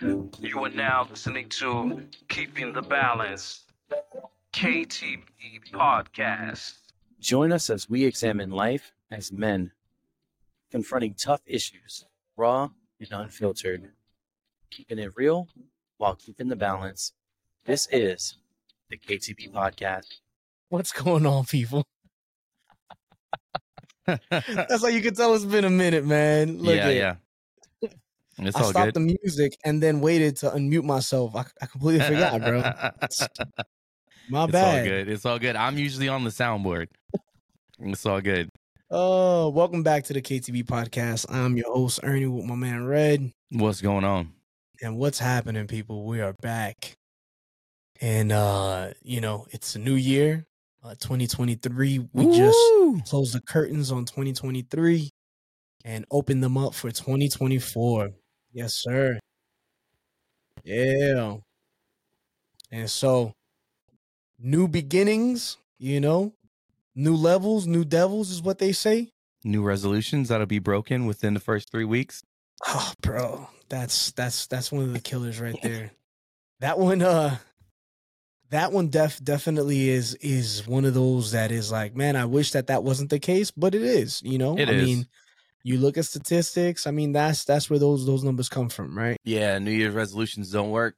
You are now listening to Keeping the Balance, KTB Podcast. Join us as we examine life as men, confronting tough issues, raw and unfiltered, keeping it real while keeping the balance. This is the KTB Podcast. What's going on, people? That's how you can tell it's been a minute, man. Look yeah, at- yeah. It's I stopped good. the music and then waited to unmute myself. I, I completely forgot, bro. My it's bad. all good. It's all good. I'm usually on the soundboard. It's all good. Oh, welcome back to the KTB podcast. I'm your host Ernie with my man Red. What's going on? And what's happening, people? We are back, and uh, you know it's a new year, uh, 2023. We just Woo! closed the curtains on 2023 and opened them up for 2024. Yes, sir. Yeah. And so, new beginnings, you know, new levels, new devils is what they say. new resolutions that'll be broken within the first three weeks. Oh, bro, that's that's that's one of the killers right there. That one, uh, that one def definitely is is one of those that is like, man, I wish that that wasn't the case, but it is. You know, It I is. mean, you look at statistics. I mean, that's that's where those those numbers come from, right? Yeah, New Year's resolutions don't work.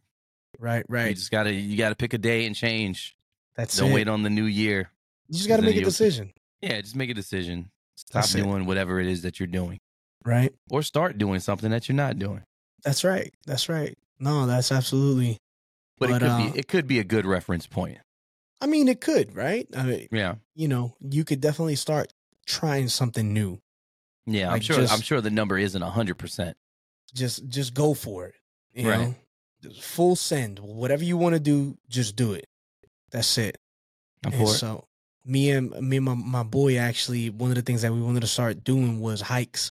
Right, right. You just gotta you gotta pick a day and change. That's don't it. wait on the new year. you just got to make a decision, Yeah, just make a decision. Stop That's it. doing whatever it is that you're doing, right? or start doing something that you're not doing. That's right. That's right. No, that's absolutely. But, But, it could uh, be it could be a good reference point. I mean, it could, right? I mean, Yeah, you know, you could definitely start trying something new. Yeah. I'm Like, sure. just- I'm sure the number isn't hundred percent. just just go for it. You Right. know? Just full send. Whatever you want to do, just do it. That's it. I'm And for it. so me and me and my, my boy actually one of the things that we wanted to start doing was hikes.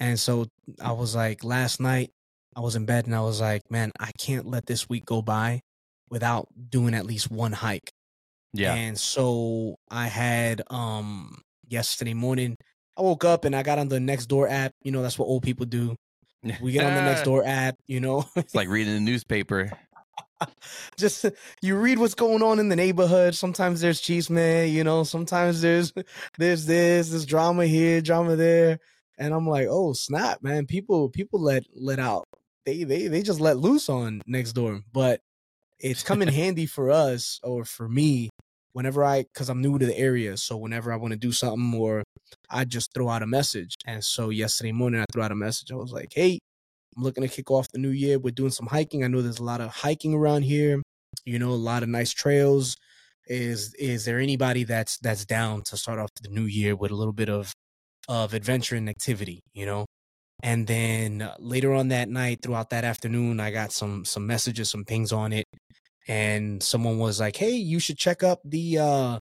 And so I was like last night I was in bed and I was like, man, I can't let this week go by without doing at least one hike. Yeah, And so I had um yesterday morning I woke up and I got on the Nextdoor app. You know, that's what old people do. We get on the Nextdoor app, you know. It's like reading the newspaper. just you read what's going on in the neighborhood. Sometimes there's cheese man, you know. Sometimes there's there's this, there's drama here, drama there, and I'm like, oh snap, man! People people let let out. They they they just let loose on Nextdoor, but it's come in handy for us or for me whenever I because I'm new to the area. So whenever I want to do something or I just throw out a message. And so yesterday morning I threw out a message. I was like, hey, I'm looking to kick off the new year. We're doing some hiking. I know there's a lot of hiking around here. You know, a lot of nice trails. Is is there anybody that's that's down to start off the new year with a little bit of of adventure and activity? You know, and then uh, later on that night, throughout that afternoon, I got some some messages, some pings on it, and someone was like, "Hey, you should check up the uh,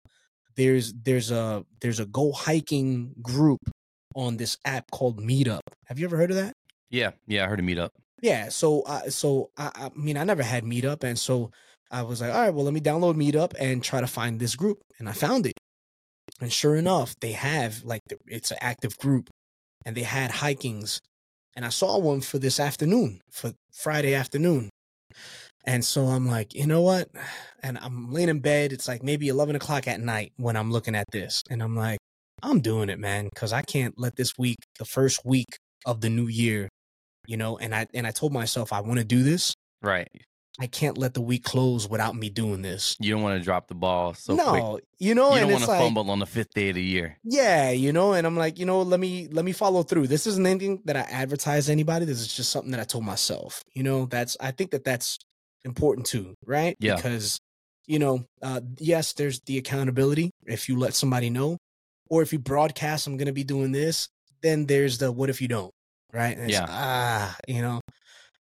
there's there's a there's a go hiking group on this app called Meetup. Have you ever heard of that?" Yeah, yeah. I heard of meetup. Yeah, so uh, so I, I mean I never had Meetup, and so I was like, all right, well let me download Meetup and try to find this group, and I found it, and sure enough, they have like it's an active group, and they had hikings, and I saw one for this afternoon, for Friday afternoon, and so I'm like, you know what, and I'm laying in bed, it's like maybe eleven o'clock at night when I'm looking at this, and I'm like, I'm doing it, man, because I can't let this week, the first week of the new year you know and i and i told myself i want to do this Right. i can't let the week close without me doing this You don't want to drop the ball so quick. no you know you and don't want to like fumble on the fifth day of the year. yeah you know and i'm like you know let me let me follow through this isn't anything that i advertise to anybody this is just something that i told myself you know that's i think that that's important too right Yeah. because you know uh yes there's the accountability if you let somebody know or if you broadcast i'm gonna be doing this then there's the what if you don't right And Yeah. ah you know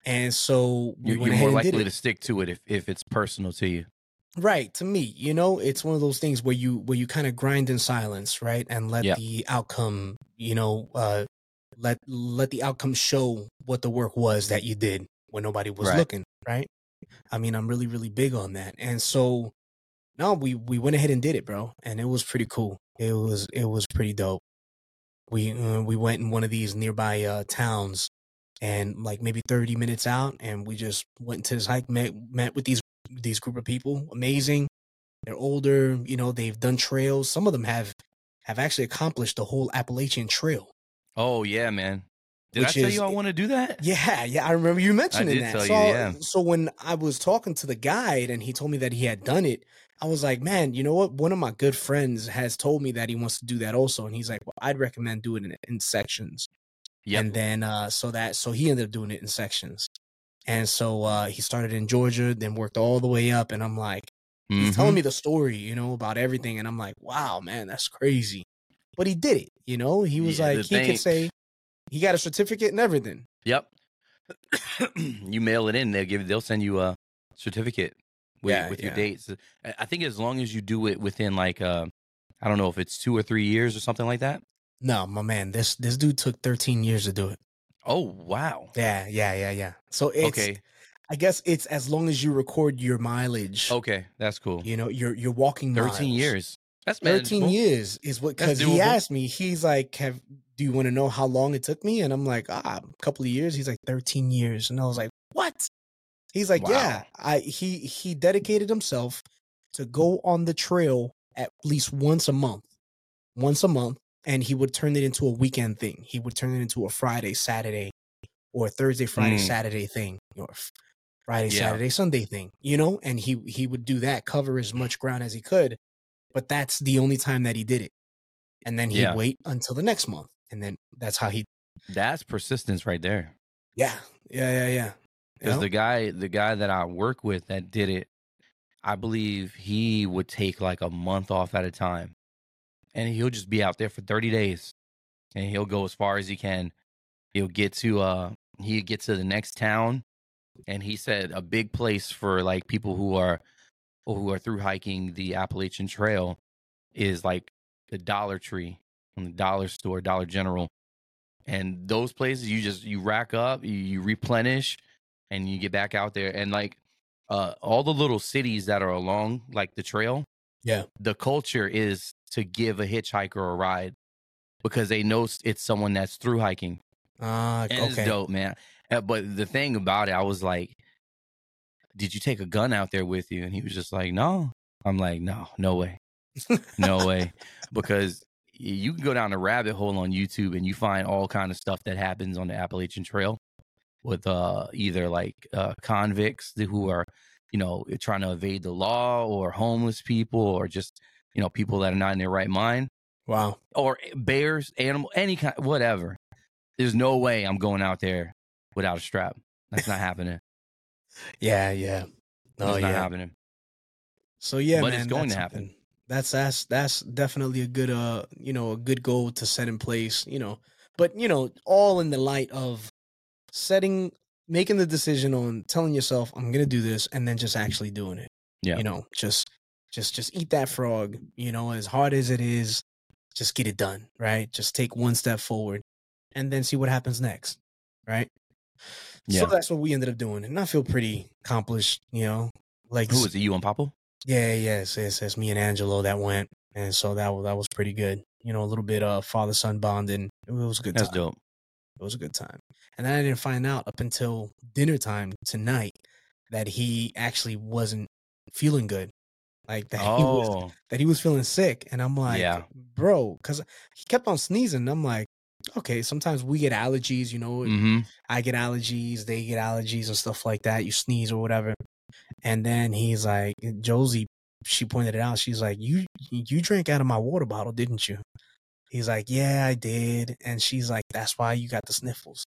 and so we You're, you're more likely to stick to it if, if it's personal to you. right to me you know it's one of those things where you where you kind of grind in silence right and let Yeah. the outcome you know uh let let the outcome show what the work was that you did when nobody was Right. looking right i mean i'm really really big on that. And so no we we went ahead and did it bro and it was pretty cool. It was it was pretty dope. We uh, we went in one of these nearby uh towns and like maybe 30 minutes out and we just went to this hike met met with these these group of people amazing. They're older you know they've done trails. Some of them have have actually accomplished the whole appalachian trail. Oh yeah, man. Did I tell is- you I want to do that? yeah yeah i remember you mentioning that so, you, yeah. so when i was talking to the guide and he told me that he had done it i was like man you know what one of my good friends has told me that he wants to do that also and he's like well i'd recommend doing it in sections Yep. and then uh so that so he ended up doing it in sections and so uh he started in georgia then worked all the way up and i'm like he's Mhm. telling me the story you know about everything and i'm like wow man that's crazy but he did it you know he was Yeah, like he thing- could say he got a certificate and everything Yep. you mail it in, they'll give they'll send you a certificate with, Yeah, with your yeah. dates. I think as long as you do it within like uh I don't know if it's two or three years or something like that. no my man this this dude took 13 years to do it Oh wow. yeah yeah yeah yeah so it's okay. i guess it's as long as you record your mileage Okay, that's cool. you know you're you're walking Thirteen miles. years. That's 13 manageable. years is what because he asked me he's like have do you want to know how long it took me and i'm like ah a couple of years he's like 13 years and i was like what he's like yeah i he he dedicated himself to go on the trail at least once a month once a month and he would turn it into a weekend thing he would turn it into a friday saturday or thursday friday Mm. saturday thing or friday Yeah. saturday sunday thing you know and he he would do that cover as much ground as he could but that's the only time that he did it. And then he'd Yeah. wait until the next month. And then that's how he That's persistence right there. Yeah. Yeah, yeah, yeah. You Because know? the guy, the guy that I work with that did it, I believe he would take like a month off at a time, and he'll just be out there for thirty days, and he'll go as far as he can. He'll get to uh, he get to the next town, and he said a big place for like people who are who are through hiking the Appalachian Trail is like the Dollar Tree and the Dollar Store, Dollar General, and those places you just you rack up, you, you replenish, and you get back out there and like uh all the little cities that are along like the trail Yeah. the culture is to give a hitchhiker a ride because they know it's someone that's through hiking Ah, and okay. it's dope man Uh, but the thing about it i was like did you take a gun out there with you and he was just like no i'm like no no way no way because you can go down a rabbit hole on youtube and you find all kind of stuff that happens on the appalachian trail with uh either like uh convicts who are you know trying to evade the law or homeless people or just you know people that are not in their right mind Wow. or bears animal any kind whatever there's no way i'm going out there without a strap that's not happening Yeah, yeah. that's Oh not yeah. happening So yeah, But man, it's going to happen. That's that's that's definitely a good uh you know a good goal to set in place. You know, but you know all in the light of setting making the decision on telling yourself I'm gonna do this and then just actually doing it. Yeah. You know, just just just eat that frog. You know, as hard as it is, just get it done. Right. Just take one step forward, and then see what happens next. Right. Yeah. So that's what we ended up doing, and I feel pretty accomplished. You know, like who was it you and papa yeah, yeah, it's, me and Angelo that went, and so that was that was pretty good. You know, a little bit of father son bonding. It was a good that's time. dope It was a good time. And then I didn't find out up until dinner time tonight that he actually wasn't feeling good. Like that he was oh that he was feeling sick, and I'm like, Yeah. bro, because he kept on sneezing. I'm like, okay, sometimes we get allergies. You know, hmm I get allergies, they get allergies and stuff like that. You sneeze or whatever. And then he's like, Josie, she pointed it out. She's like, you you drank out of my water bottle, didn't you? He's like, yeah, I did. And she's like, that's why you got the sniffles.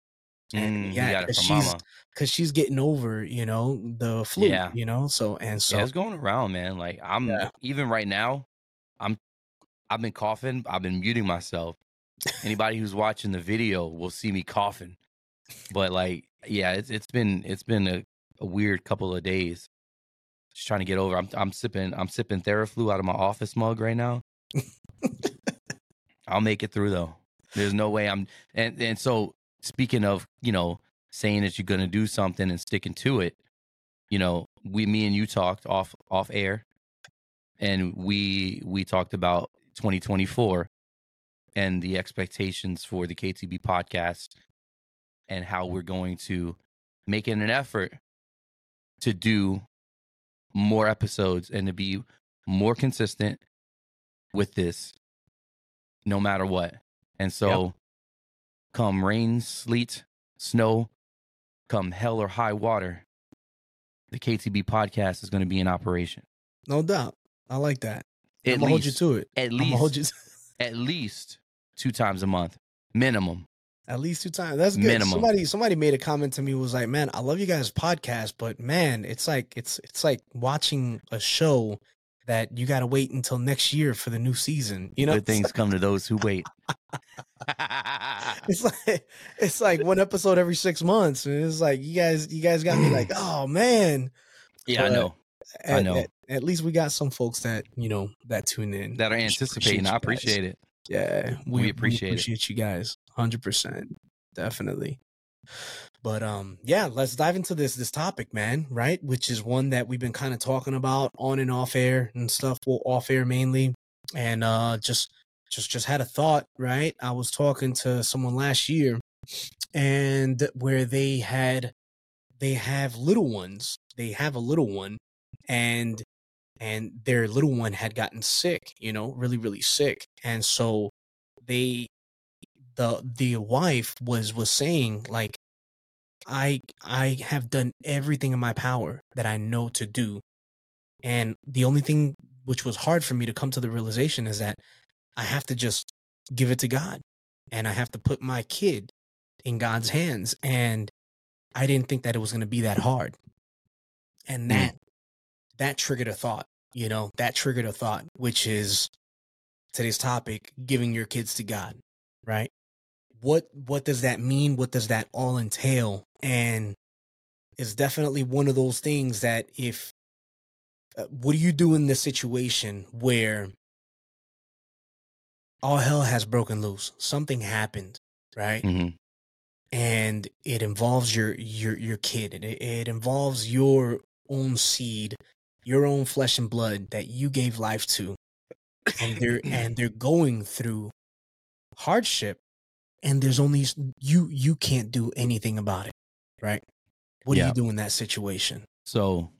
And Mm, yeah, you got it 'cause from she's because she's getting over, you know, the flu. Yeah. You know, so and so yeah, it's going around, man. Like I'm Yeah. even right now, I'm I've been coughing. I've been muting myself. Anybody who's watching the video will see me coughing. But like, yeah, it's it's been it's been a, a weird couple of days. Just trying to get over. I'm I'm sipping I'm sipping Theraflu out of my office mug right now. I'll make it through though. There's no way I'm and and so speaking of, you know, saying that you're gonna do something and sticking to it, you know, we me and you talked off off air and we we talked about 2024 and the expectations for the KTB podcast and how we're going to make it an effort to do more episodes and to be more consistent with this no matter what. And so come rain, sleet, snow, come hell or high water, the KTB podcast is going to be in operation. No doubt. I like that. At I'm gonna hold you to it. at I'm gonna hold least, you at least two times a month, minimum. At least two times. That's good. Minimum. Somebody somebody made a comment to me was like, "Man, I love you guys' podcast, but man, it's like it's it's like watching a show that you got to wait until next year for the new season." You know, Good things come to those who wait. it's like it's like one episode every six months, and it's like you guys you guys got me like, "Oh man." yeah, I But know. I know. At, at least we got some folks that you know that tune in That are anticipating. I appreciate it. Yeah, We appreciate it. appreciate you guys, hundred percent, definitely. But um, yeah, let's dive into this this topic, man. Right, which is one that we've been kind of talking about on and off air and stuff. Well, off air mainly, and uh, just just just had a thought. Right, I was talking to someone last year, and where they had they have little ones. They have a little one, and and their little one had gotten sick, you know, really, really sick. And so they the the wife was was saying like I I have done everything in my power that I know to do. And the only thing which was hard for me to come to the realization is that I have to just give it to God. And I have to put my kid in God's hands. And I didn't think that it was gonna be that hard. And hmm. that that triggered a thought you know that triggered a thought which is today's topic giving your kids to god right what what does that mean? What does that all entail? And it's definitely one of those things that if uh, what do you do in this situation where all hell has broken loose? Something happened right? Hmm and it involves your your your kid. It, it involves your own seed your own flesh and blood that you gave life to. And they're and they're going through hardship and there's only you you can't do anything about it right what do you do in that situation So,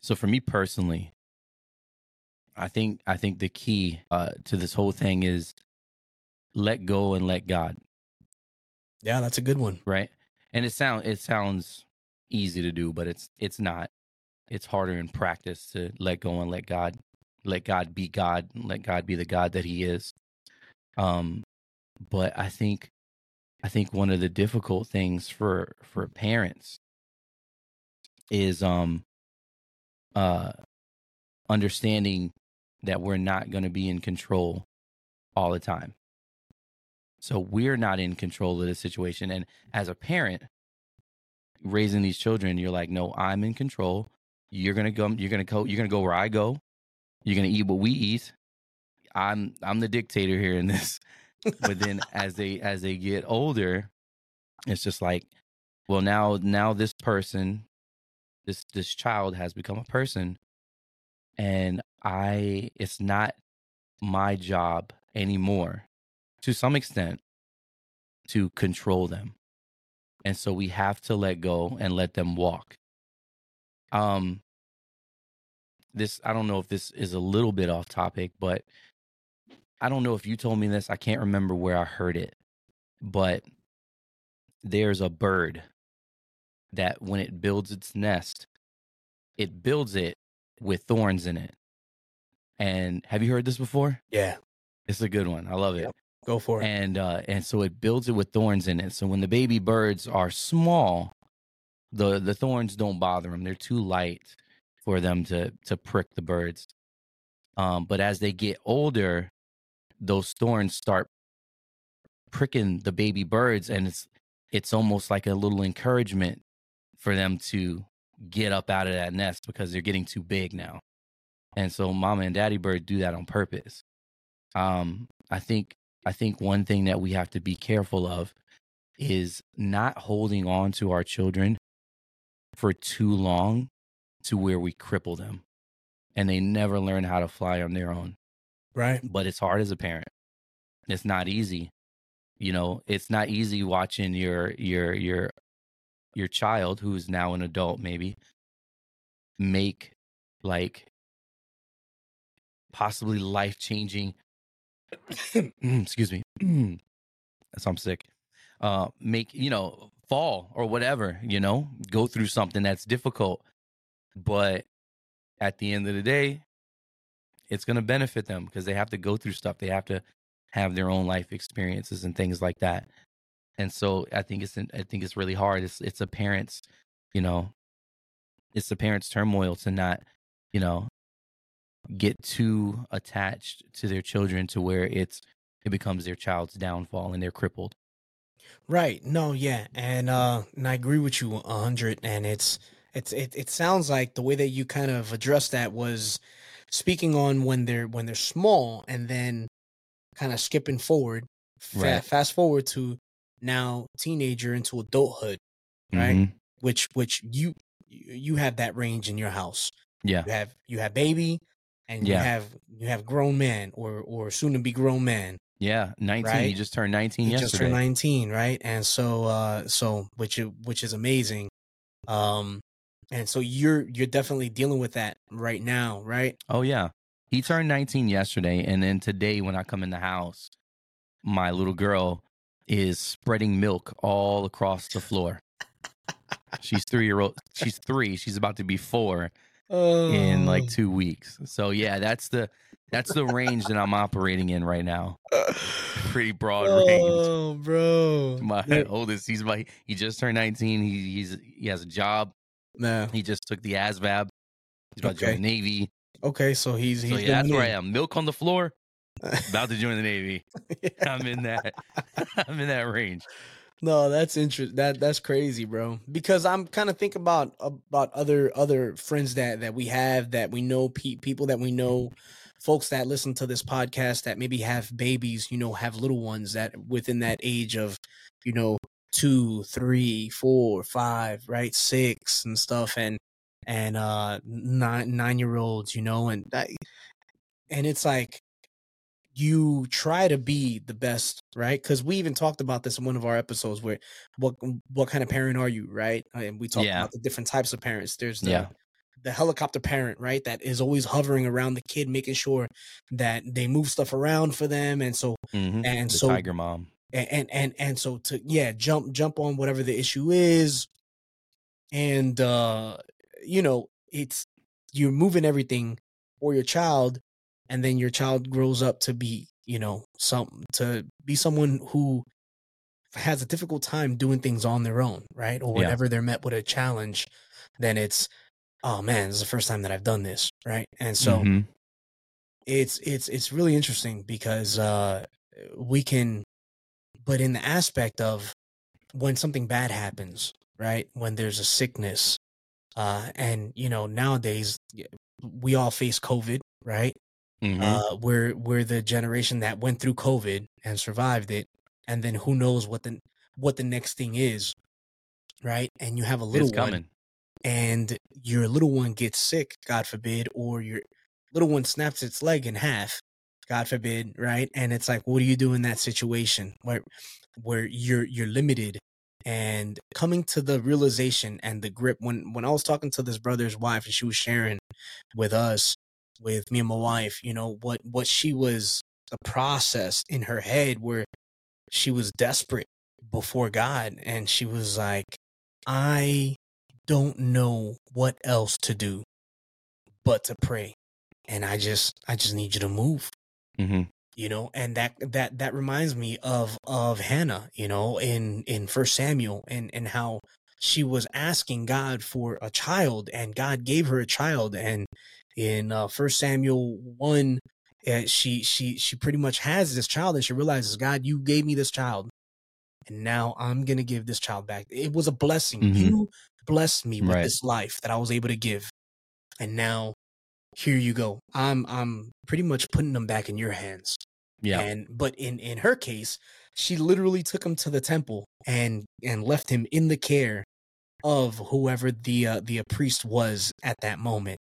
so for me personally, I think I think the key uh, to this whole thing is let go and let God, yeah that's a good one right? And it sound it sounds easy to do, but it's it's not. It's harder in practice to let go and let God, let God be God, and let God be the God that He is. Um, but I think, I think one of the difficult things for for parents is um uh understanding that we're not going to be in control all the time. So we're not in control of the situation and as a parent raising these children you're like no, I'm in control. You're going to go you're going to go you're going to go where I go. You're going to eat what we eat. I'm I'm the dictator here in this. But then as they as they get older it's just like well now now this person this this child has become a person. And i it's not my job anymore to some extent to control them. And so we have to let go and let them walk. Um this i don't know if this is a little bit off topic but i don't know if you told me this i can't remember where i heard it but there's a bird that when it builds its nest, it builds it with thorns in it. And have you heard this before? yeah It's a good one. I love it. Yep. go for it And uh, and so it builds it with thorns in it. So when the baby birds are small, the the thorns don't bother them. They're too light for them to to prick the birds. Um, but as they get older, those thorns start pricking the baby birds, and it's it's almost like a little encouragement for them to get up out of that nest because they're getting too big now. And so mama and daddy bird do that on purpose. Um, I think I think one thing that we have to be careful of is not holding on to our children for too long to where we cripple them and they never learn how to fly on their own. Right But it's hard as a parent. It's not easy. you know, it's not easy watching your your your your child who's now an adult maybe make like possibly life changing excuse me that's i'm sick uh make you know fall or whatever you know go through something that's difficult but at the end of the day it's going to benefit them because they have to go through stuff they have to have their own life experiences and things like that and so i think it's i think it's really hard it's it's a parent's you know it's the parents turmoil to not you know get too attached to their children to where it's it becomes their child's downfall and they're crippled Right. No, yeah. And uh and I agree with you a hundred and it's it's it, it sounds like the way that you kind of addressed that was speaking on when they're when they're small and then kind of skipping forward fa- Right. fast forward to now teenager into adulthood, right? Mhm. Which which you you have that range in your house. yeah You have you have baby and you have you have grown man or or soon to be grown man yeah 19 he just turned 19 he yesterday just turned 19 right and so uh so which which is amazing um and so you're you're definitely dealing with that right now right Oh yeah. He turned 19 yesterday and then today when I come in the house, my little girl is spreading milk all across the floor. She's 3 year old. She's 3. She's about to be 4 in like 2 weeks. So yeah, that's the that's the range that I'm operating in right now. Pretty broad range. oh bro My oldest, he's my he just turned 19. He he's he has a job. Nah. He just took the ASVAB. He's about to join Okay. the Navy. okay so he's he's So yeah, that's where I am. Milk on the floor, about to join the Navy. Yeah. I'm in that. I'm in that range. No, that's interesting. That that's crazy, bro. Because I'm kind of thinking about about other other friends that that we have that we know pe- people that we know, folks that listen to this podcast that maybe have babies, you know, have little ones that within that age of, you know, two, three, four, five, right, six and stuff, and and uh nine nine year olds, you know, and that, and it's like you try to be the best, right? Because we even talked about this in one of our episodes where what what kind of parent are you, right? And we talked Yeah. about the different types of parents. There's the Yeah. the helicopter parent, right? That is always hovering around the kid, making sure that they move stuff around for them, and so hmm and The so tiger mom. And and and, and so to yeah jump jump on whatever the issue is and uh you know it's you're moving everything for your child and then your child grows up to be you know some to be someone who has a difficult time doing things on their own right or Yeah. whenever they're met with a challenge then it's oh man this is the first time that i've done this right and so Mhm. it's it's it's really interesting because uh we can but in the aspect of when something bad happens right when there's a sickness uh and you know nowadays we all face covid right Mhm. uh we're we're the generation that went through covid and survived it and then who knows what the what the next thing is right and you have a little it's one coming. and your little one gets sick, God forbid, or your little one snaps its leg in half, God forbid, right? And it's like, what do you do in that situation where where you're you're limited? And coming to the realization and the grip when when I was talking to this brother's wife and she was sharing with us, with me and my wife, you know, what what she was the process in her head where she was desperate before God and she was like, I don't know what else to do but to pray. And i just i just need you to move hmm you know and that that that reminds me of of hannah you know in in first samuel and and how she was asking god for a child and god gave her a child. And in uh first samuel 1 uh, she she she pretty much has this child and she realizes god you gave me this child and now i'm gonna give this child back. It was a blessing. Mhm. you blessed me with Right. this life that i was able to give. And now here you go i'm i'm pretty much putting them back in your hands Yeah. and but in in her case, she literally took him to the temple and and left him in the care of whoever the uh, the priest was at that moment,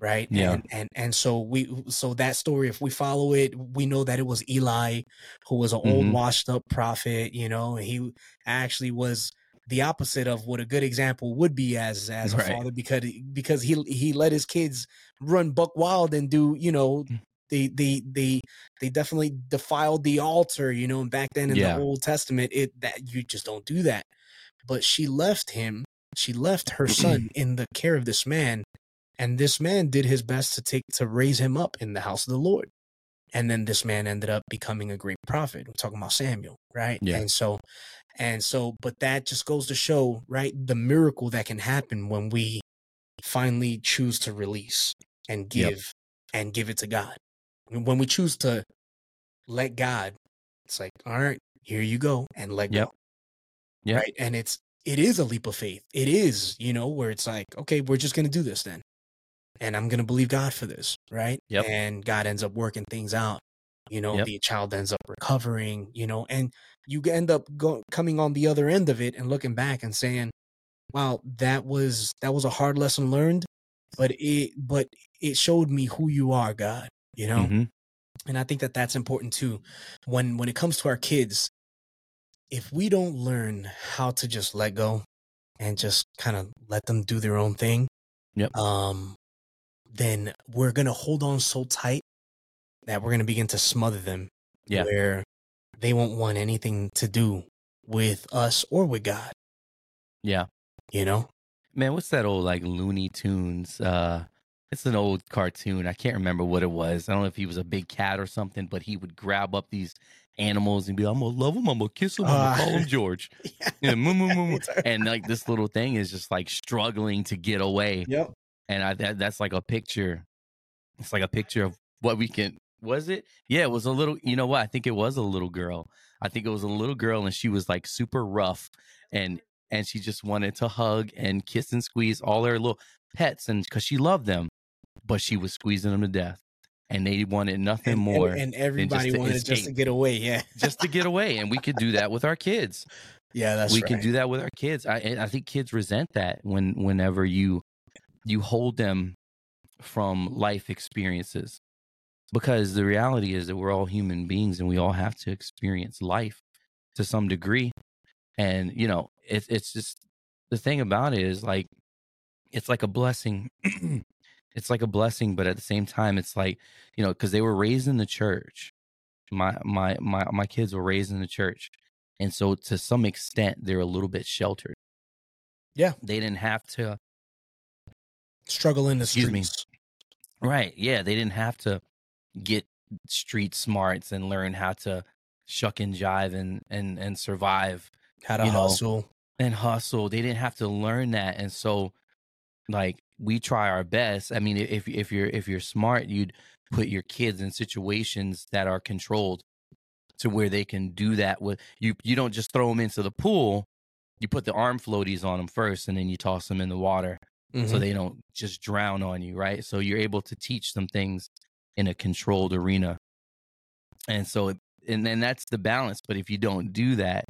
right? Yeah. And, and and so we so that story, if we follow it, we know that it was Eli who was an old Mhm. washed up prophet, you know, and he actually was the opposite of what a good example would be as as a Right. father because because he he let his kids run buck wild and do you know Mm. they they they they definitely defiled the altar you know and back then in Yeah. the old testament it that you just don't do that but she left him she left her son in the care of this man and this man did his best to take to raise him up in the house of the lord and then this man ended up becoming a great prophet we're talking about samuel right Yeah. and so and so but that just goes to show right the miracle that can happen when we finally choose to release and give Yep. and give it to god when we choose to let god it's like all right here you go and let Yep. go Yep. right and it's it is a leap of faith it is you know where it's like okay we're just gonna do this then and i'm gonna believe god for this right Yep. and god ends up working things out you know Yep. the child ends up recovering you know and you end up go- coming on the other end of it and looking back and saying wow that was that was a hard lesson learned but it but it showed me who you are god you know Mhm. and i think that that's important too when when it comes to our kids if we don't learn how to just let go and just kind of let them do their own thing Yep. um then we're gonna hold on so tight that we're gonna begin to smother them Yeah. where they won't want anything to do with us or with god Yeah. you know Man, what's that old like Looney Tunes? Uh it's an old cartoon. I can't remember what it was. I don't know if he was a big cat or something, but he would grab up these animals and be, like, I'm gonna love him, I'm gonna kiss him, I'm Uh, gonna call him George. yeah. Moo, moo, moo, moo. And like this little thing is just like struggling to get away. yep And I that, that's like a picture. It's like a picture of what we can was it? Yeah, it was a little you know what? I think it was a little girl. I think it was a little girl and she was like super rough and and she just wanted to hug and kiss and squeeze all her little pets and because she loved them, but she was squeezing them to death. And they wanted nothing and, more and, and everybody to wanted just to get away yeah just to get away. And we could do that with our kids. yeah that's we right. can do that with our kids. I I think kids resent that when whenever you you hold them from life experiences. Because the reality is that we're all human beings and we all have to experience life to some degree. And you know, it's it's just the thing about it is like it's like a blessing. it's like a blessing, but at the same time it's like, you know, because they were raised in the church. My my my my kids were raised in the church. And so to some extent they're a little bit sheltered. Yeah. They didn't have to struggle in the Excuse me. streets Right. Yeah. They didn't have to get street smarts and learn how to shuck and jive and and and survive how to you know, hustle and hustle. They didn't have to learn that. And so like we try our best. I mean, if if you're if you're smart, you'd put your kids in situations that are controlled to where they can do that with you you don't just throw them into the pool. You put the arm floaties on them first and then you toss them in the water so Mhm. they don't just drown on you, right? So you're able to teach them things in a controlled arena. And so, it, and then that's the balance. But if you don't do that,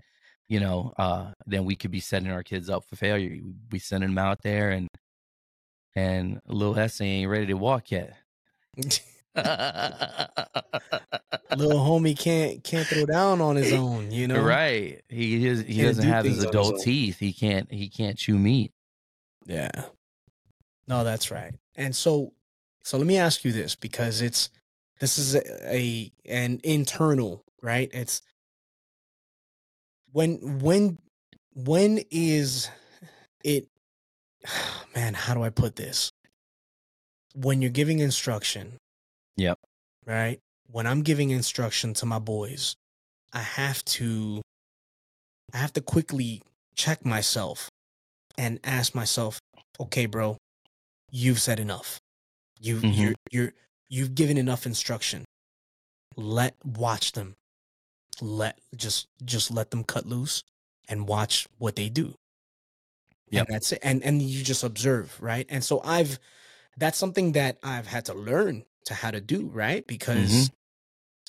you know, uh, then we could be setting our kids up for failure. We sending them out there, and and little Essay ain't ready to walk yet. little homie can't can't throw down on his own you know right? He is, he Can't doesn't do have his on his adult teeth. He can't he can't chew meat. Yeah. No, that's right. And so so let me ask you this because it's this is a, a an internal, right? It's when when when is it man, how do I put this? When you're giving instruction. Yep. Right? When I'm giving instruction to my boys, I have to I have to quickly check myself and ask myself, okay, bro, you've said enough. You Mhm. you're you're you've given enough instruction. Let watch them. Let just just let them cut loose and watch what they do. Yeah, that's it. And and you just observe, right? And so I've that's something that I've had to learn to how to do, right? Because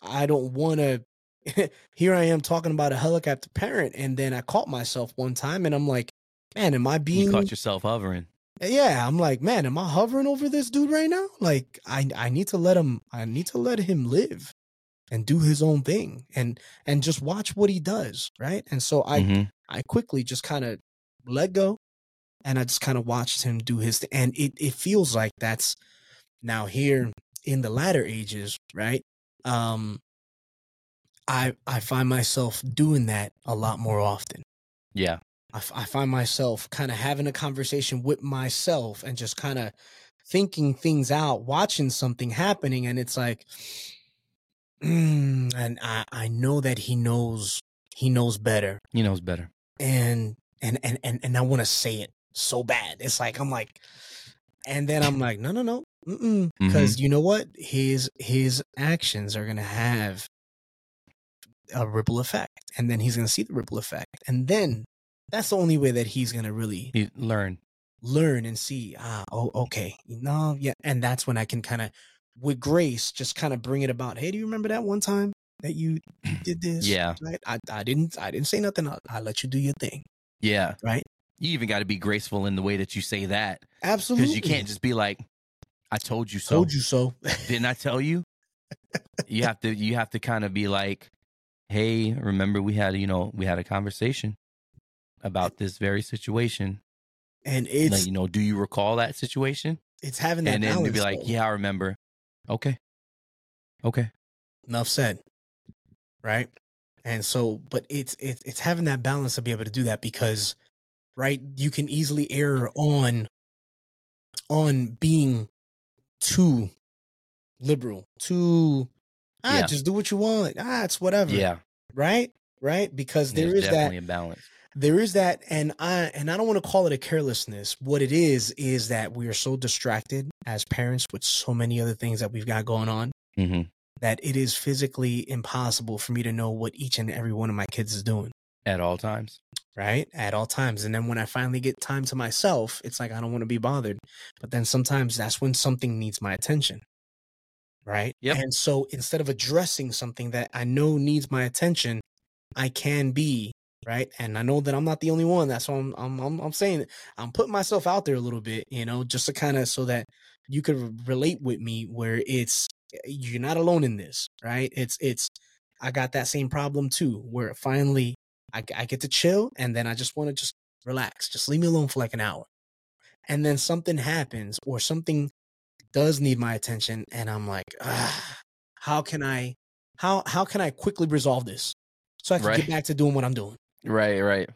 I don't want to here I am talking about a helicopter parent and then I caught myself one time and I'm like, man, am I You being caught yourself hovering. Yeah, I'm like, man, am I hovering over this dude right now? Like, I I need to let him I need to let him live and do his own thing and and just watch what he does, right? And so I Mhm. I quickly just kind of let go and I just kind of watched him do his thing. And it it feels like that's now here in the latter ages, right? Um I I find myself doing that a lot more often. Yeah. I, f- I find myself kind of having a conversation with myself and just kind of thinking things out, watching something happening, and it's like, mm, and I I know that he knows he knows better, He knows better. and and and and and I want to say it so bad. It's like I'm like, and then I'm like, no no no, because you know what, his his actions are gonna have a ripple effect, and then he's gonna see the ripple effect, and then that's the only way that he's gonna really He learned. learn and see ah oh okay no yeah and that's when i can kind of with grace just kind of bring it about hey do you remember that one time that you did this Yeah. right i, I didn't i didn't say nothing I, I let you do your thing Yeah. right You even got to be graceful in the way that you say that absolutely because you can't just be like, "I told you so." told you so Didn't I tell you? you have to. You have to kind of be like, "Hey, remember we had you know we had a conversation about this very situation. and Like, it's you know, do you recall that situation?" it's having that And then to be like, though. "Yeah, I remember." Okay. Okay. enough said right and so but it's it's it's having that balance to be able to do that because right you can easily err on on being too liberal too ah Yeah. just do what you want ah it's whatever Yeah. right right because there There's is definitely that a balance. There is that and i and i don't want to call it a carelessness. What it is is that we are so distracted as parents with so many other things that we've got going on hmm that it is physically impossible for me to know what each and every one of my kids is doing. At all times. right? At all times. And then when i finally get time to myself it's like i don't want to be bothered. But then sometimes that's when something needs my attention. Right? Yep. and so instead of addressing something that i know needs my attention i can be right and i know that i'm not the only one that's why i'm i'm i'm, I'm saying i'm putting myself out there a little bit you know just to kind of so that you could relate with me where it's you're not alone in this right it's it's i got that same problem too where finally I, I get to chill and then I just want to just relax. Just leave me alone for like an hour. And then something happens or something does need my attention and I'm like, ah, how can I how how can I quickly resolve this so I can Right. get back to doing what I'm doing, Right. Right.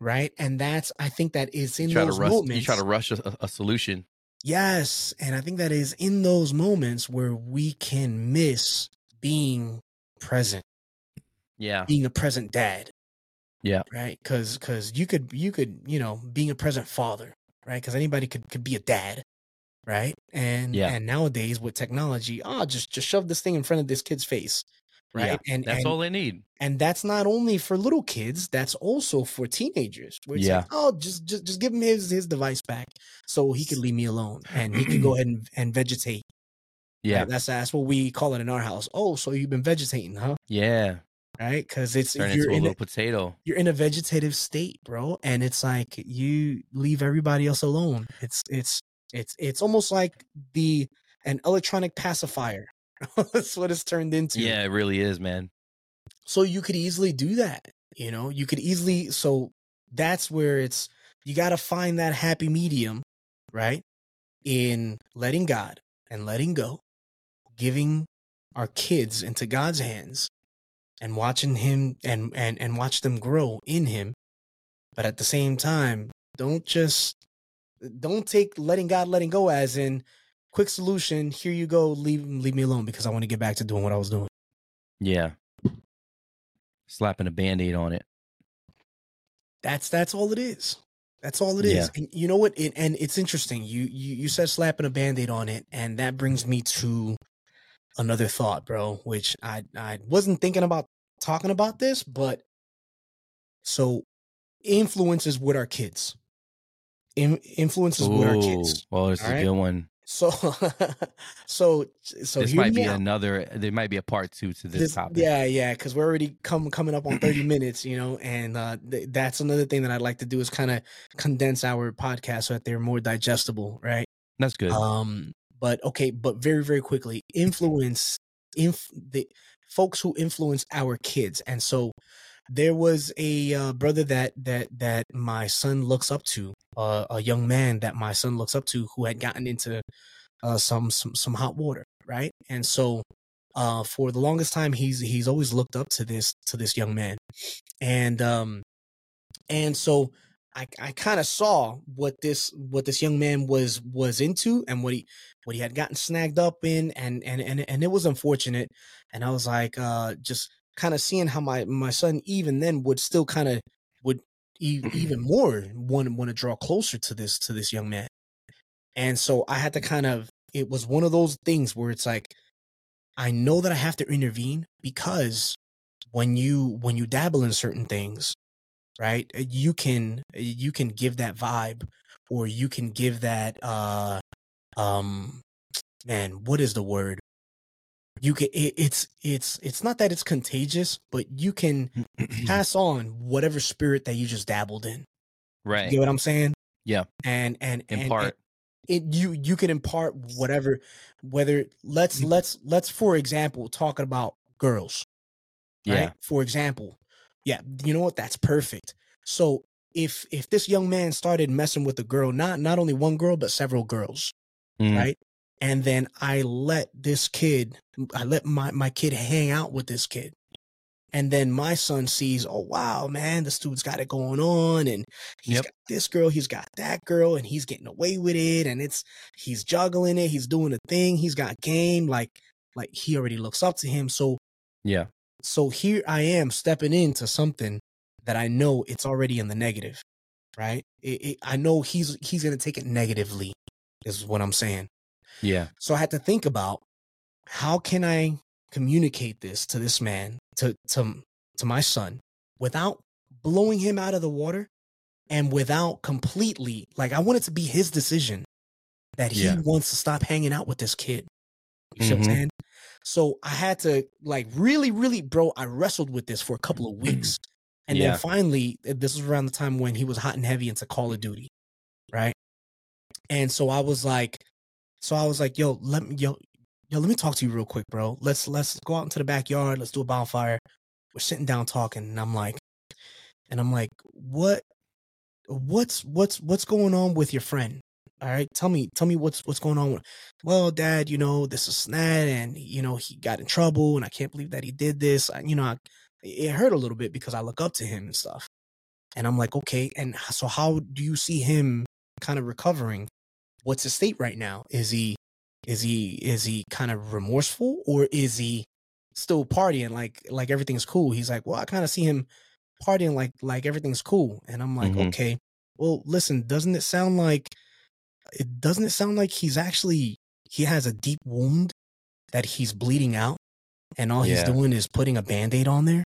right? And that's I think that is in those rush. moments. You try to rush a, a solution. Yes, and I think that is in those moments where we can miss being present, Yeah. being a present dad. Yeah. right because because you could you could you know being a present father right because anybody could could be a dad right and Yeah. and nowadays with technology oh just just shove this thing in front of this kid's face right and That's and, all they need. and that's not only for little kids that's also for teenagers where it's like, Yeah. oh just just just give him his his device back so he could leave me alone and he can go ahead and, and vegetate Yeah. right? that's that's what we call it in our house oh so you've been vegetating huh Yeah. right because it's Turn you're into a in little a, potato. you're in a vegetative state, bro, and it's like you leave everybody else alone. It's it's it's it's almost like the an electronic pacifier. That's what it's turned into. Yeah, it really is, man. So you could easily do that. You know, you could easily. So that's where it's you got to find that happy medium, right? In letting God and letting go, giving our kids into God's hands and watching him and and and watch them grow in him but at the same time don't just don't take letting god letting go as in quick solution here you go leave leave me alone because i want to get back to doing what i was doing Yeah. Slapping a band-aid on it. that's that's all it is that's all it is Yeah. and you know what it, and it's interesting you, you you said slapping a band-aid on it and that brings me to another thought bro which i i wasn't thinking about talking about this but so influences with our kids In, influences with our kids Well, it's a Alright. good one. So, so, so this might be out. another. There might be a part two to this, This- topic. yeah, yeah, because we're already come coming up on thirty minutes, you know, and uh, th- that's another thing that I'd like to do is kind of condense our podcast so that they're more digestible, right? that's good. Um, but okay, but very very quickly, influence inf the folks who influence our kids, and so there was a uh, brother that that that my son looks up to, a young man that my son looks up to who had gotten into uh, some some some hot water, right? And so uh, for the longest time, he's he's always looked up to this to this young man, and um, and so I I kind of saw what this what this young man was was into and what he what he had gotten snagged up in, and and and and it was unfortunate, and I was like, uh, just kind of seeing how my my son even then would still kind of even more want want to draw closer to this to this young man, and so I had to kind of it was one of those things where it's like I know that I have to intervene because when you when you dabble in certain things, right? You can you can give that vibe or you can give that uh um man, what is the word? You can it, it's it's it's not that it's contagious, but you can pass on whatever spirit that you just dabbled in. You right. get what I'm saying? Yeah. And and In and- part. it you you can impart whatever whether let's Mm. let's let's for example talking about girls yeah. right for example yeah you know what that's perfect so if if this young man started messing with a girl not not only one girl but several girls Mm. right and then i let this kid i let my my kid hang out with this kid and then my son sees oh wow man this dude's got it going on and he's Yep. got this girl he's got that girl and he's getting away with it and it's he's juggling it he's doing a thing he's got game like like he already looks up to him so Yeah. so here I am stepping into something that I know it's already in the negative, right? It, it, I know he's he's gonna take it negatively, is what I'm saying. Yeah. So I had to think about how can I communicate this to this man, to to to my son, without blowing him out of the water, and without completely like I want it to be his decision that he Yeah. wants to stop hanging out with this kid. You see what Mhm. I'm saying? So I had to like really, really, bro. I wrestled with this for a couple of weeks, and Yeah. then finally, uh, this was around the time when he was hot and heavy into Call of Duty, right? And so I was like, so I was like, yo, let me, yo, yo, let me talk to you real quick, bro. Let's let's go out into the backyard. Let's do a bonfire. We're sitting down talking, and I'm like, and I'm like, what, what's what's what's going on with your friend? All right, tell me, tell me what's what's going on. With, well, Dad, you know this is Snad, and you know he got in trouble, and I can't believe that he did this. I, you know, I, it hurt a little bit because I look up to him and stuff. And I'm like, okay, and so how do you see him kind of recovering? What's his state right now? Is he is he is he kind of remorseful or is he still partying like like everything's cool? He's like, well, I kind of see him partying like like everything's cool, and I'm like, Mhm. okay, well, listen, doesn't it sound like it doesn't it sound like he's actually he has a deep wound that he's bleeding out, and all he's doing is putting a band-aid on there?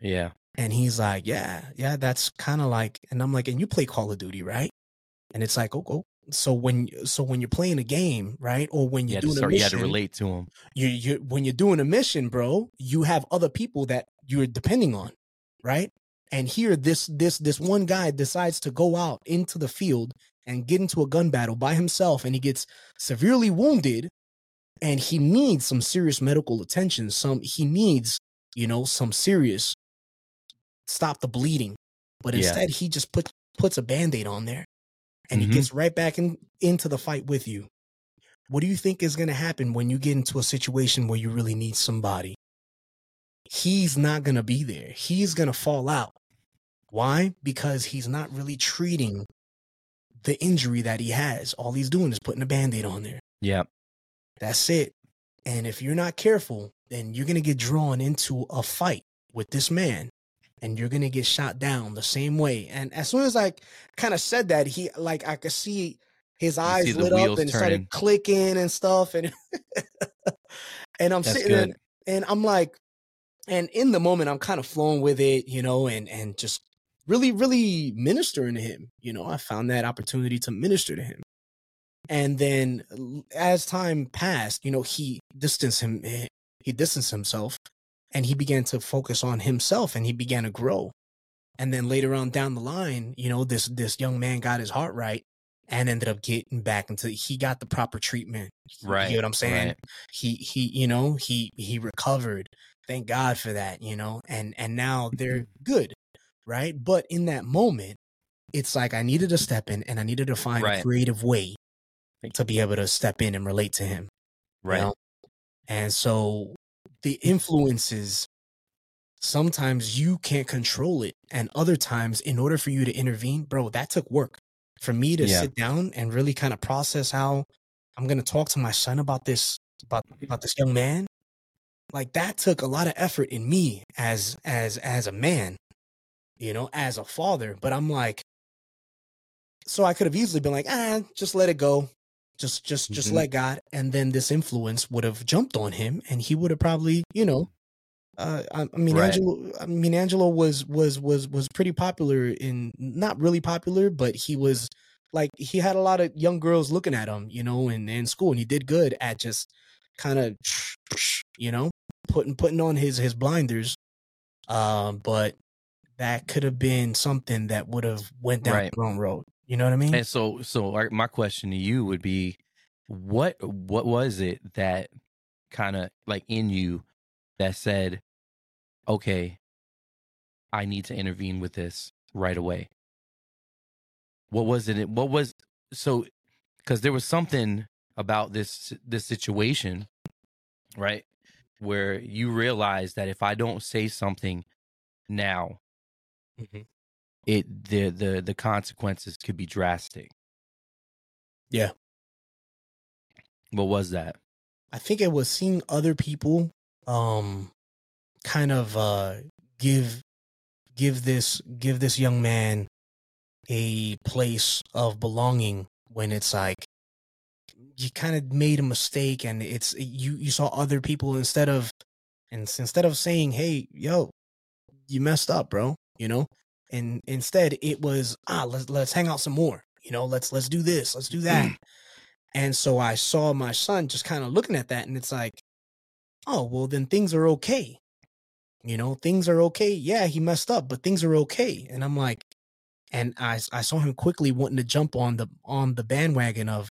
Yeah. And he's like, yeah, yeah, that's kind of like, and I'm like, and you play Call of Duty, right? And it's like, oh, oh. So when, so when you're playing a game, right, or when You you're to doing a start. You had mission, to relate to him. you, you, when you're doing a mission, bro, you have other people that you're depending on, right? And here, this, this, this one guy decides to go out into the field and get into a gun battle by himself, and he gets severely wounded, and he needs some serious medical attention. Some he needs, you know, some serious stop the bleeding. But Yeah. instead, he just put puts a band-aid on there and Mhm. he gets right back in, into the fight with you. What do you think is going to happen when you get into a situation where you really need somebody? He's not going to be there. He's going to fall out. Why? Because he's not really treating the injury that he has. All he's doing is putting a band-aid on there. Yeah. That's it. And if you're not careful, then you're going to get drawn into a fight with this man and you're going to get shot down the same way. And as soon as I kind of said that, he like I could see his eyes see lit up and turning. started clicking and stuff and and I'm That's sitting there and I'm like and in the moment I'm kind of flowing with it, you know, and and just really really ministering to him. You know, I found that opportunity to minister to him. And then as time passed, you know, he distanced him eh, he distanced himself and he began to focus on himself and he began to grow. And then later on down the line, you know, this this young man got his heart right and ended up getting back into he got the proper treatment. Right. You know what I'm saying? right. He he you know, he he recovered. Thank God for that, you know. And and now they're mm-hmm. good, right? But in that moment, it's like I needed to step in and I needed to find a creative way to be able to step in and relate to him. you Right. know? And so the influences sometimes you can't control it. And other times, in order for you to intervene, bro, that took work for me to Yeah. sit down and really kind of process how I'm gonna talk to my son about this about about this young man. Like that took a lot of effort in me as as as a man, you know, as a father. But I'm like, so I could have easily been like, ah, just let it go. Just just just Mhm. let God. And then this influence would have jumped on him and he would have probably, you know, uh, I, I mean, Right. Angelo. I mean, Angelo was was was was pretty popular in not really popular, but he was like he had a lot of young girls looking at him, you know, in in school, and he did good at just kind of, you know, putting putting on his his blinders. Um, but that could have been something that would have went down Right. the wrong road. You know what I mean? And so, so like, my question to you would be, what what was it that kind of like in you that said, okay, I need to intervene with this right away? What was it? What was so? Because there was something about this this situation, right, where you realize that if I don't say something now, Mhm. It the the the consequences could be drastic. Yeah. What was that? I think it was seeing other people um kind of uh give give this give this young man a place of belonging when it's like you kind of made a mistake and it's you you saw other people instead of and instead of saying hey yo you messed up bro you know and instead it was ah let's let's hang out some more you know let's let's do this let's do that and so I saw my son just kind of looking at that, and it's like, oh, well, then things are okay. You know, things are okay. Yeah, he messed up, but things are okay. And I'm like, and I I saw him quickly wanting to jump on the on the bandwagon of,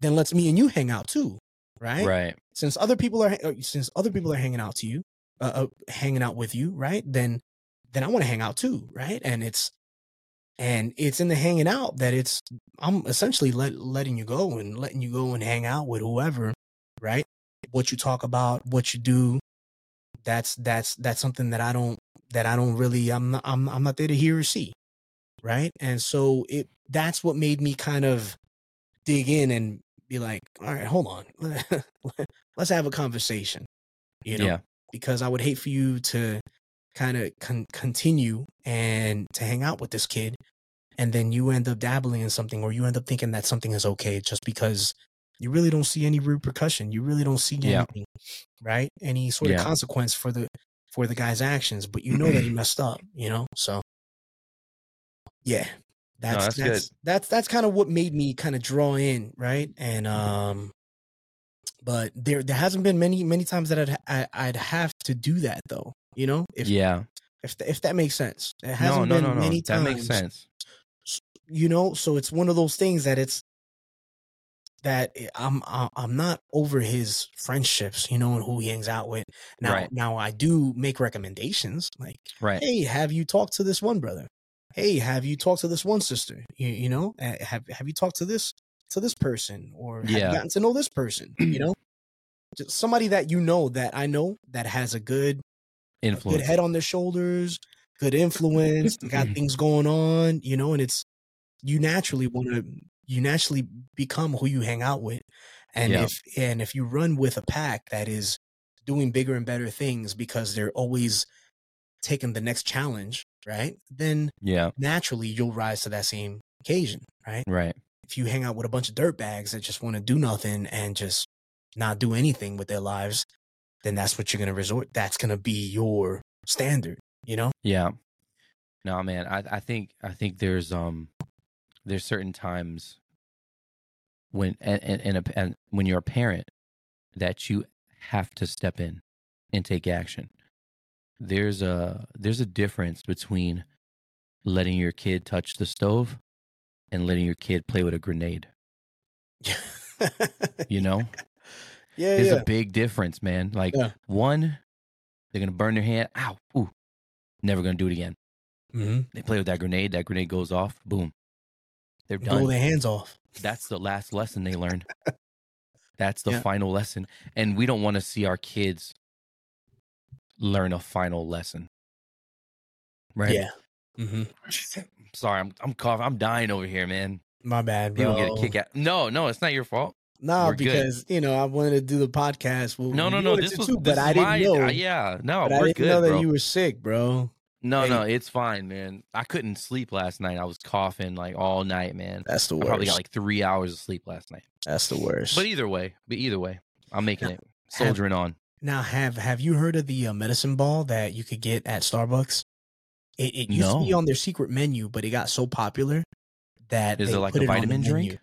then let's me and you hang out too, right? Right. Since other people are uh, since other people are hanging out to you, uh, uh hanging out with you, right? Then then I want to hang out too, right? And it's and it's in the hanging out that it's I'm essentially let, letting you go and letting you go and hang out with whoever, right? What you talk about, what you do, that's that's that's something that I don't that I don't really I'm not I'm I'm not there to hear or see, right? And so it that's what made me kind of dig in and be like, all right, hold on, let's have a conversation, you know, Yeah. because I would hate for you to kind of con- continue and to hang out with this kid and then you end up dabbling in something or you end up thinking that something is okay just because you really don't see any repercussion you really don't see Yeah. anything right any sort Yeah. of consequence for the for the guy's actions but you know that he messed up you know so yeah that's that's that's good. that's that's kind of what made me kind of draw in right and um but there there hasn't been many many times that I'd I, I'd have to do that though you know if yeah. if if that makes sense it hasn't no, been no, no. many That times makes sense. you know so it's one of those things that it's that i'm i'm not over his friendships you know and who he hangs out with now Right. now i do make recommendations like Right. hey have you talked to this one brother hey have you talked to this one sister you, you know have have you talked to this to this person or have Yeah. you gotten to know this person you know just somebody that you know that i know that has a good a good Influence. head on their shoulders, good influence, got mm-hmm. things going on, you know, and it's you naturally want to you naturally become who you hang out with. And Yeah. if and if you run with a pack that is doing bigger and better things because they're always taking the next challenge, right? Then Yeah. naturally you'll rise to that same occasion, right? Right. If you hang out with a bunch of dirt bags that just want to do nothing and just not do anything with their lives, then that's what you're going to resort. That's going to be your standard, you know? Yeah. No, man. I I think I think there's um there's certain times when and and, a, and when you're a parent that you have to step in and take action. There's a there's a difference between letting your kid touch the stove and letting your kid play with a grenade. You know, yeah, there's yeah. a big difference, man. Like Yeah. one, they're gonna burn their hand. Ow, ooh, never gonna do it again. mm-hmm. They play with that grenade. That grenade goes off. Boom, they're done. Blow their hands off. That's the last lesson they learned. That's the final lesson. And we don't want to see our kids learn a final lesson. Right? Yeah. Mm-hmm. Sorry, I'm I'm coughing. I'm dying over here, man. My bad, bro. People get a kick out. No, no, it's not your fault. No, We're good. because you know I wanted to do the podcast. Well, No, no, no. This was too, this but I didn't my, know. uh, yeah, no, I didn't good, know that bro. you were sick, bro. no, Hey. no, it's fine, man. I couldn't sleep last night. I was coughing like all night, man. That's the I worst. probably got like three hours of sleep last night. That's the worst. But either way, but either way, I'm making it, Have- soldiering on. now, have have you heard of the uh, medicine ball that you could get at Starbucks? It, it used to be on their secret menu, but it got so popular that Is it like a it vitamin drink?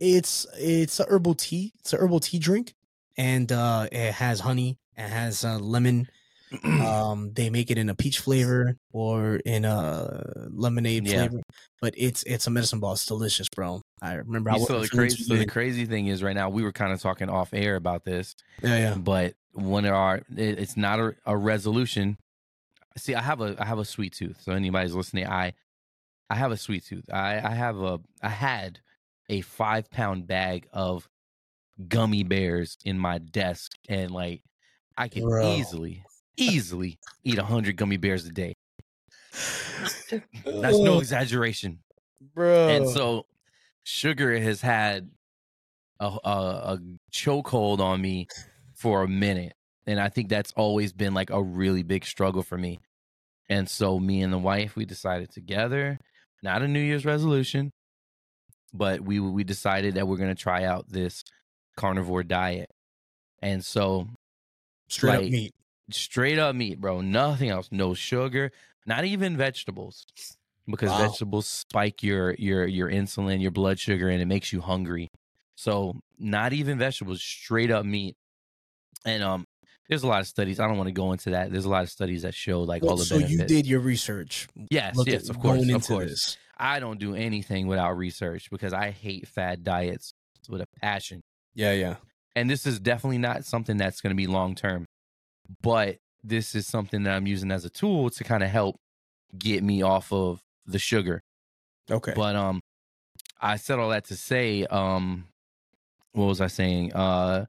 It's it's a herbal tea. It's a herbal tea drink, and uh, it has honey. It has uh, lemon. um, they make it in a peach flavor or in a lemonade Yeah. flavor. But it's it's a medicine ball. It's delicious, bro. I remember. I so the crazy, so the crazy thing is, right now we were kind of talking off air about this, yeah, yeah. but one of our, it, it's not a, a resolution. See, I have a, I have a sweet tooth. So anybody's listening, I, I have a sweet tooth. I, I have a, I had a five pound bag of gummy bears in my desk, and like, I could Bro. easily, easily eat a hundred gummy bears a day. That's no exaggeration. bro. and so sugar has had a, a, a chokehold on me for a minute and i think that's always been like a really big struggle for me and so me and the wife we decided together not a new year's resolution but we we decided that we're going to try out this carnivore diet and so straight up meat. straight up meat bro nothing else no sugar not even vegetables because Wow. vegetables spike your your your insulin your blood sugar and it makes you hungry so not even vegetables straight up meat and um there's a lot of studies i don't want to go into that there's a lot of studies that show like all the so you did your research. yes Look yes of course of course this. i don't do anything without research because i hate fad diets with a passion Yeah, yeah. and this is definitely not something that's going to be long term but this is something that i'm using as a tool to kind of help get me off of the sugar Okay. but um i said all that to say um what was i saying uh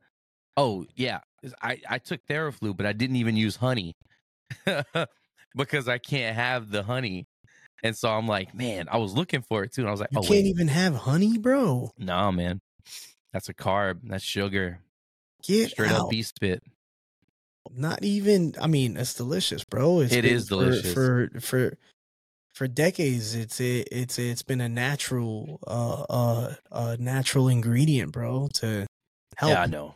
oh yeah i i took theraflu but i didn't even use honey because i can't have the honey and so i'm like man i was looking for it too and i was like you oh can't wait even have honey, bro. no man that's a carb that's sugar Get straight out. up beef spit Not even. I mean, it's delicious, bro. It's It is for- delicious. for for for decades. It's it, it's it's been a natural uh uh uh natural ingredient, bro, to help yeah i know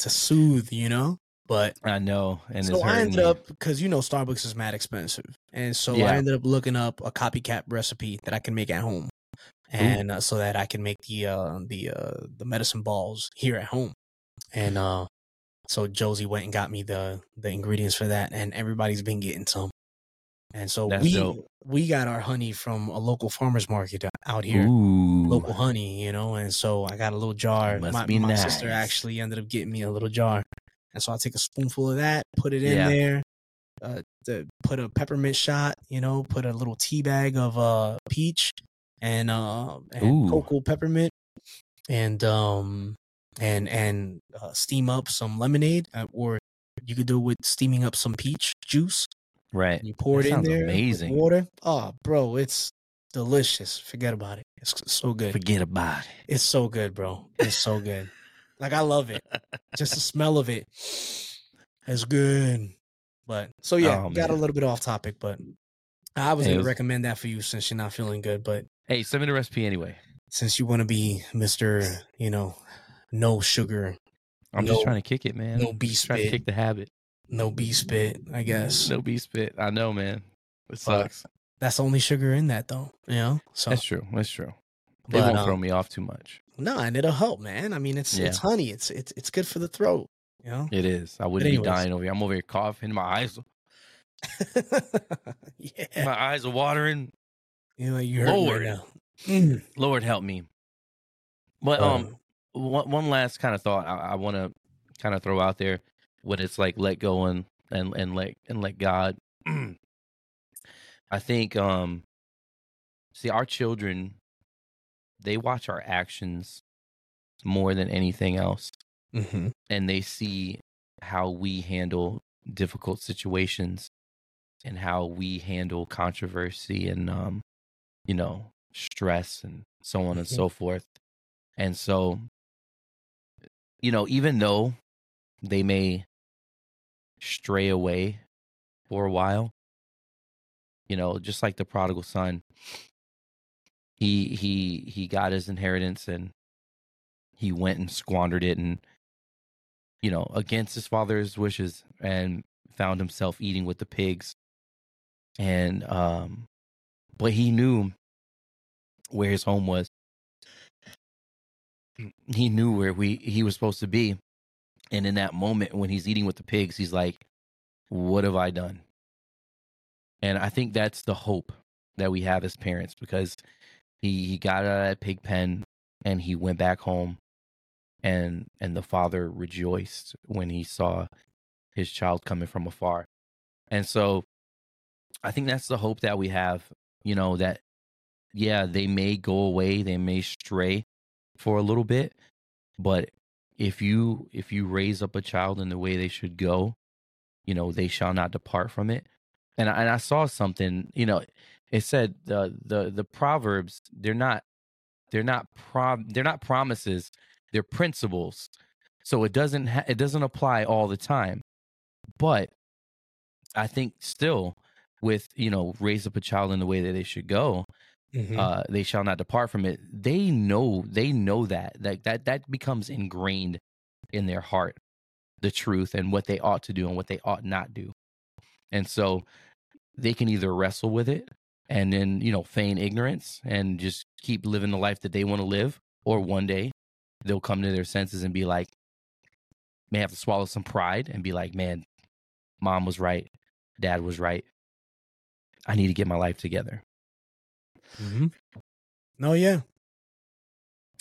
to soothe. You know, but i know and so I ended me. up because you know Starbucks is mad expensive, and so Yeah. I ended up looking up a copycat recipe that I can make at home, and uh, so that I can make the uh the uh the medicine balls here at home, and uh so Josie went and got me the the ingredients for that, and everybody's been getting some, and so That's we dope. we got our honey from a local farmers market out here. Ooh. Local honey, you know, and so I got a little jar. Must my be my sister actually ended up getting me a little jar, and so I take a spoonful of that, put it in Yeah. there, uh, to put a peppermint shot, you know, put a little tea bag of uh peach and uh and Ooh. cocoa peppermint, and um and and uh, steam up some lemonade, uh, or you could do it with steaming up some peach juice. Right You pour That it in there, amazing. water. Oh, bro, it's delicious. Forget about it. It's so good. forget about it It's so good, bro. It's so good. Like I love it. Just the smell of it. It's good. But so yeah, Oh, got a little bit off topic, but I was Hey, gonna was- recommend that for you since you're not feeling good. But hey send me the recipe anyway since you want to be Mister, you know, no sugar, i'm No- just trying to kick it man no beast. trying to kick the habit no bee spit, I guess No bee spit. I know, man. It sucks. that's the only sugar in that though. You know, so That's true. That's true. They But, won't um, throw me off too much. No, and it'll help, man. I mean, it's it's honey. It's it's it's good for the throat. You know. It is. I wouldn't be dying over here. I'm over here coughing. My eyes, yeah. my eyes are watering. You know, you hurt right Lord. now. Mm. Lord help me. But Uh, um, one one last kind of thought I, I want to kind of throw out there when it's like let go and and and let and let God. I think um, see our children, they watch our actions more than anything else, mhm. and they see how we handle difficult situations and how we handle controversy and um, you know stress and so on and Mhm. so forth. And so, you know, even though they may stray away for a while, you know, just like the prodigal son, he he he got his inheritance and he went and squandered it and you know, against his father's wishes and found himself eating with the pigs. And um but he knew where his home was. He knew where we he was supposed to be and in that moment when he's eating with the pigs he's like what have i done? And i think that's the hope that we have as parents because he he got out of that pig pen and he went back home and and the father rejoiced when he saw his child coming from afar. And so i think that's the hope that we have you know that yeah they may go away they may stray for a little bit but if you if you raise up a child in the way they should go you know they shall not depart from it. And I, and I saw something you know it said the the the proverbs they're not they're not prom they're not promises they're principles. So it doesn't ha- it doesn't apply all the time. But i think still with you know raise up a child in the way that they should go Mhm. uh they shall not depart from it. They know they know that that that that becomes ingrained in their heart the truth and what they ought to do and what they ought not do. And so they can either wrestle with it and then you know feign ignorance and just keep living the life that they want to live or one day they'll come to their senses and be like may have to swallow some pride and be like man mom was right. Dad was right. I need to get my life together Mhm. No, yeah.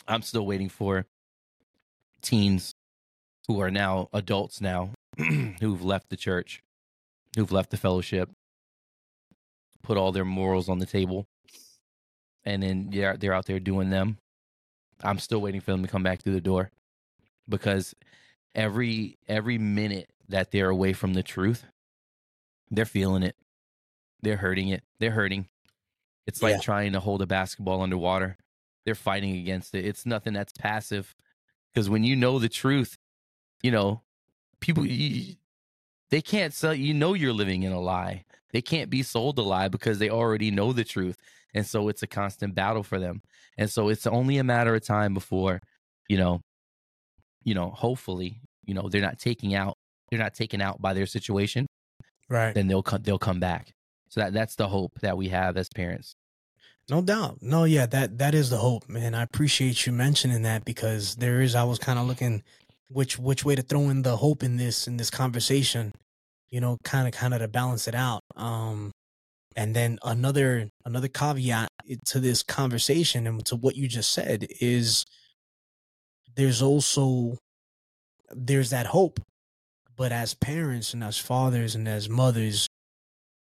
I'm still waiting for teens who are now adults now who've left the church, who've left the fellowship, put all their morals on the table, and then they're they're out there doing them. I'm still waiting for them to come back through the door because every every minute that they're away from the truth, they're feeling it. They're hurting it. They're hurting. It's like Yeah. trying to hold a basketball underwater. They're fighting against it. It's nothing that's passive. Because when you know the truth, you know, people, you, they can't sell, you know, you're living in a lie. They can't be sold a lie because they already know the truth. And so it's a constant battle for them. And so it's only a matter of time before, you know, you know, hopefully, you know, they're not taking out, they're not taken out by their situation, Right. then they'll come, they'll come back. So that that's the hope that we have as parents. No doubt. No, yeah, that that is the hope, man. I appreciate you mentioning that because there is I was kind of looking which which way to throw in the hope in this in this conversation, you know, kind of kind of to balance it out. Um and then another another caveat to this conversation and to what you just said is there's also there's that hope but as parents and as fathers and as mothers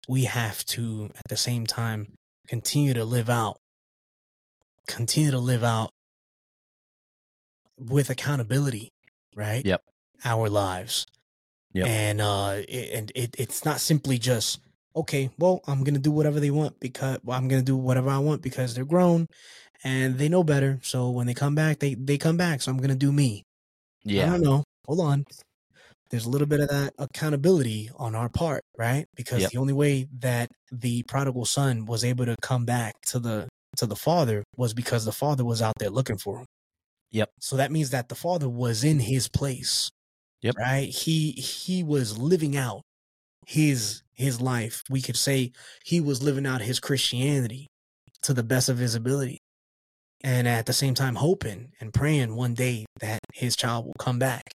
we have to at the same time continue to live out continue to live out with accountability right Yep. our lives Yep. and uh it, and it, it's not simply just okay well i'm gonna do whatever they want because well, i'm gonna do whatever i want because they're grown and they know better so when they come back they they come back so i'm gonna do me Yeah. I don't know. Hold on. There's a little bit of that accountability on our part, right? Because Yep. the only way that the prodigal son was able to come back to the to the father was because the father was out there looking for him. Yep. So that means that the father was in his place. Yep. Right? He he was living out his his life. We could say he was living out his Christianity to the best of his ability. and at the same time hoping and praying one day that his child will come back,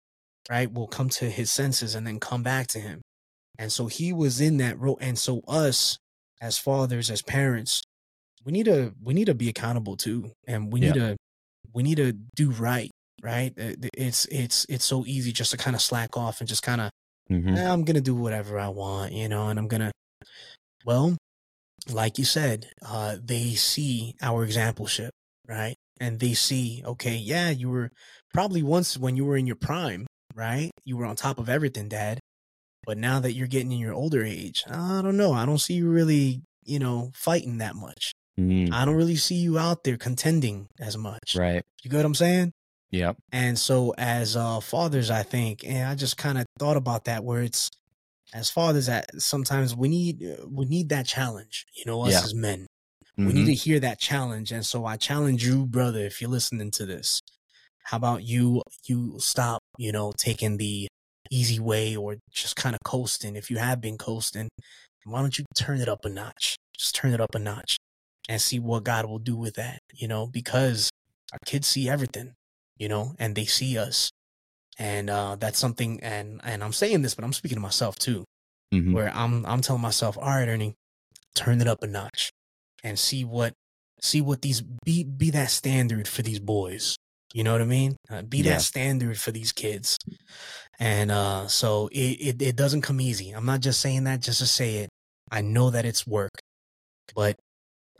right? Will come to his senses and then come back to him. And so he was in that role. And so us as fathers, as parents, we need to we need to be accountable too. And we need to we need to do right, right? Uh, It's it's it's so easy just to kind of slack off and just kind of Mhm. "Eh, I'm gonna do whatever I want, you know, and I'm gonna well, like you said, uh, they see our exampleship, right? And they see, okay, yeah, you were probably once when you were in your prime, right? You were on top of everything, dad. But now that you're getting in your older age, I don't know. I don't see you really, you know, fighting that much. Mm, I don't really see you out there contending as much. right. You get what I'm saying? Yep. And so as uh fathers, I think, and I just kind of thought about that where it's as fathers that sometimes we need uh, we need that challenge, you know, us Yeah. as men. Mhm. We need to hear that challenge. And so I challenge you, brother, if you're listening to this. How about you you stop, you know, taking the easy way or just kind of coasting. If you have been coasting, why don't you turn it up a notch? Just turn it up a notch and see what God will do with that, you know, because our kids see everything, you know, and they see us. And uh that's something and and I'm saying this, but I'm speaking to myself too, Mhm. where I'm I'm telling myself, all right, Ernie, turn it up a notch and see what see what these be be that standard for these boys. You know what I mean? Uh, be Yeah. that standard for these kids. And uh so it, it it doesn't come easy. I'm not just saying that just to say it. I know that it's work. But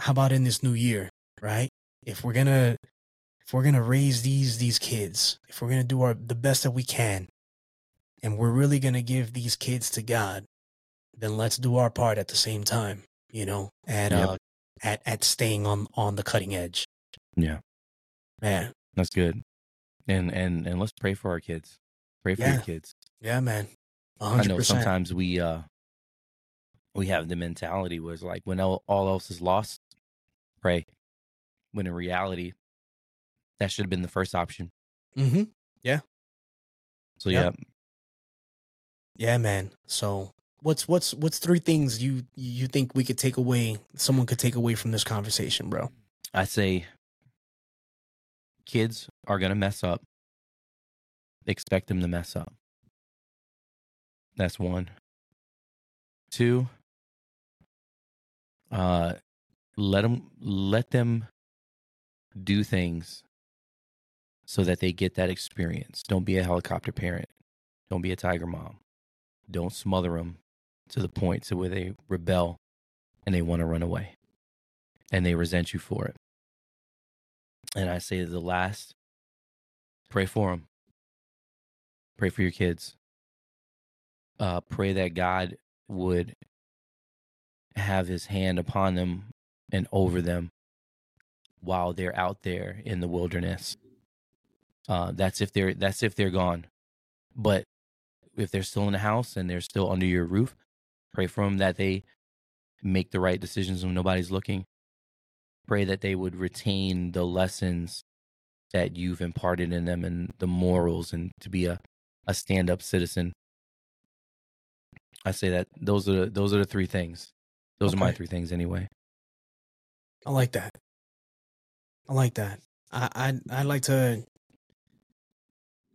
how about in this new year, right? If we're gonna if we're gonna raise these these kids, if we're gonna do our the best that we can, and we're really gonna give these kids to God, then let's do our part at the same time, you know, at Yep. uh at at staying on on the cutting edge. Yeah. Man, That's good. And and and let's pray for our kids. Pray for Yeah. your kids. yeah, man. A I hundred know sometimes we uh we have the mentality where it's like when all, all else is lost, pray. When in reality, that should have been the first option. Mm-hmm. Yeah. So Yeah. yeah, Yeah, man. So what's what's what's three things you you think we could take away someone could take away from this conversation, bro? I say kids are gonna mess up. Expect them to mess up. That's one. Two. Uh, let them let them do things so that they get that experience. Don't be a helicopter parent. Don't be a tiger mom. Don't smother them to the point to where they rebel and they want to run away and they resent you for it. And I say the last, pray for them. Pray for your kids. Uh, pray that God would have his hand upon them and over them while they're out there in the wilderness. Uh, that's if they're that's if they're gone. But if they're still in the house and they're still under your roof, pray for them that they make the right decisions when nobody's looking pray that they would retain the lessons that you've imparted in them and the morals and to be a, a stand-up citizen i say that those are the, those are the three things those are my three things anyway I like that. I like that. I I I like to.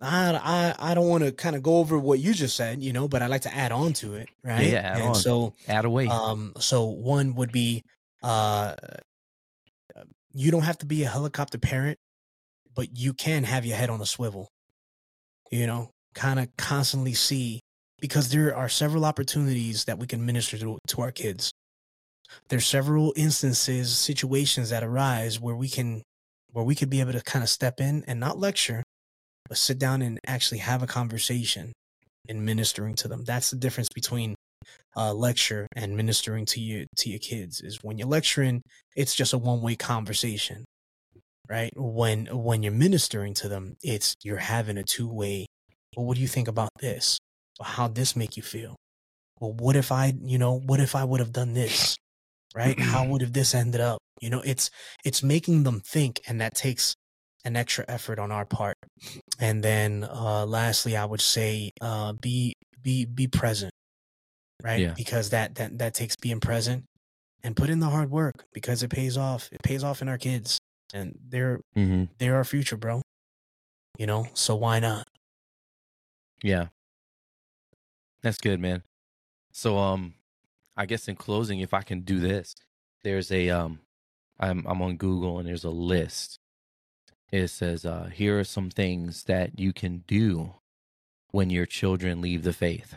I I I don't want to kind of go over what you just said, you know, but I like to add on to it, right? yeah, add and on. so add away um so one would be uh you don't have to be a helicopter parent, but you can have your head on a swivel. You know, kind of constantly see because there are several opportunities that we can minister to, to our kids. There's several instances, situations that arise where we can where we could be able to kind of step in and not lecture, but sit down and actually have a conversation and ministering to them. That's the difference between uh, lecture and ministering to you to your kids. Is when you're lecturing, it's just a one way conversation, right? When when you're ministering to them, it's you're having a two way. Well, what do you think about this? How'd this make you feel? Well, what if I, you know, what if I would have done this? Right? How would have this ended up? You know, it's it's making them think, and that takes an extra effort on our part. And then uh lastly, I would say uh be be be present. Right? Yeah. Because that that that takes being present and put in the hard work because it pays off. It pays off in our kids. and they're Mm-hmm. they're our future, bro. You know, so why not? Yeah. That's good, man. So um I guess in closing, if I can do this, there's a um I'm I'm on Google and there's a list. It says uh here are some things that you can do when your children leave the faith.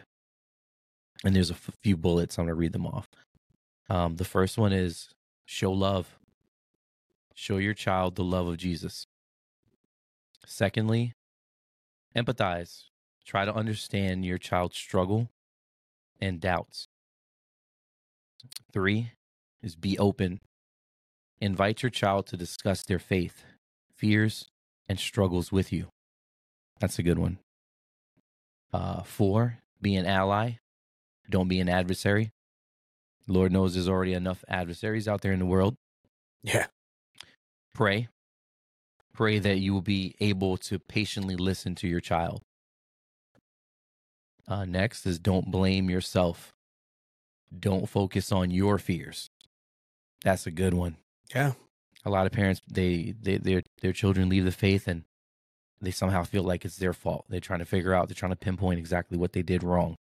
And there's a f- few bullets. I'm gonna read them off. Um, the first one is show love. Show your child the love of Jesus. Secondly, empathize. Try to understand your child's struggle and doubts. Three is be open. Invite your child to discuss their faith, fears, and struggles with you. That's a good one. Uh, four, be an ally. Don't be an adversary. Lord knows there's already enough adversaries out there in the world. Yeah. Pray. Pray that you will be able to patiently listen to your child. Uh, next is don't blame yourself. Don't focus on your fears. That's a good one. Yeah. A lot of parents they, they their their children leave the faith and they somehow feel like it's their fault. They're trying to figure out. They're trying to pinpoint exactly what they did wrong.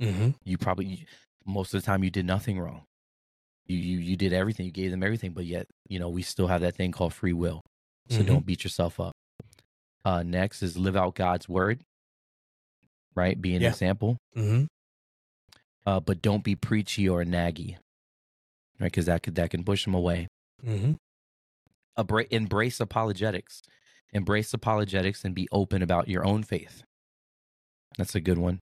Mm-hmm. You probably most of the time you did nothing wrong. You you you did everything. You gave them everything, but yet you know we still have that thing called free will. So Mhm. don't beat yourself up. Uh, next is live out God's word. Right, be an Yeah. example. Mm-hmm. Uh, but don't be preachy or naggy. Right, because that could that can push them away. Mm-hmm. Abra- embrace apologetics. Embrace apologetics and be open about your own faith. That's a good one.